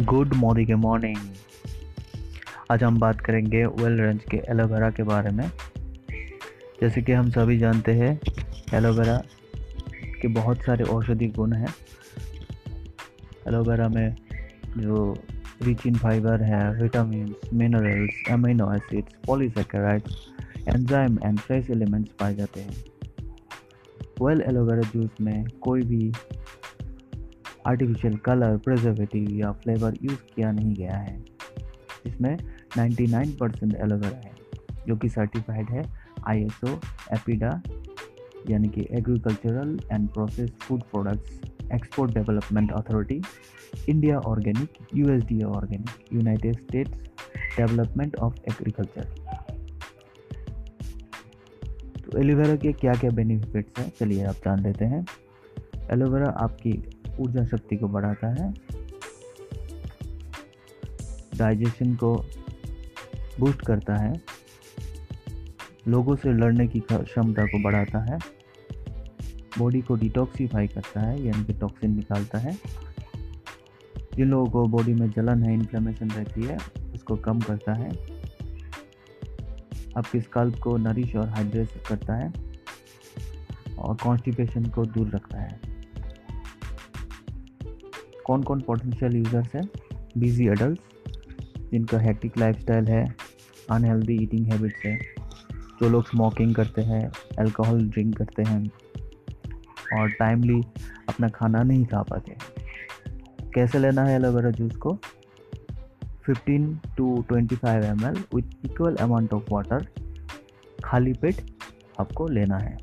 Good morning morning. आज हम बात करेंगे वेल रेंज के एलोवेरा के बारे में। जैसे कि हम सभी जानते हैं, एलोवेरा के बहुत सारे औषधि गुण हैं। एलोवेरा में जो रिच इन फाइबर है vitamin minerals amino acids polysaccharides enzyme and fresh elements पाए जाते हैं। वेल एलोवेरा जूस में कोई भी आर्टिफिशियल कलर प्रिजर्वेटिव या फ्लेवर यूज़ किया नहीं गया है। इसमें 99 परसेंट एलोवेरा है, जो कि सर्टिफाइड है आई एस ओ एपिडा यानी कि agricultural and process food products export development authority India organic USDA organic United States development of agriculture तो एलोवेरा के क्या क्या बेनिफिट्स हैं? चलिए आप जान लेते हैं। एलोवेरा आपकी ऊर्जा शक्ति को बढ़ाता है। डाइजेशन को बूस्ट करता है। लोगों से लड़ने की क्षमता को बढ़ाता है। बॉडी को डिटॉक्सीफाई करता है, यानी कि टॉक्सिन निकालता है। जिन लोगों को बॉडी में जलन है इन्फ्लेमेशन रहती है, उसको कम करता है। आपके स्कल्प को नरिश और हाइड्रेट करता है और कॉन्स्टिपेशन को दूर रखता है। कौन कौन पोटेंशियल यूज़र्स हैं? बिज़ी एडल्ट जिनका हैक्टिक लाइफस्टाइल है अनहेल्दी ईटिंग हैबिट्स है, जो लोग स्मोकिंग करते हैं अल्कोहल ड्रिंक करते हैं, और टाइमली अपना खाना नहीं खा पाते। कैसे लेना है एलोवेरा जूस को? 15 to 25 M L with equal amount of water खाली पेट आपको लेना है।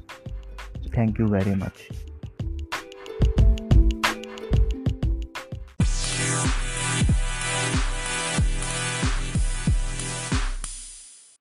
Thank you very much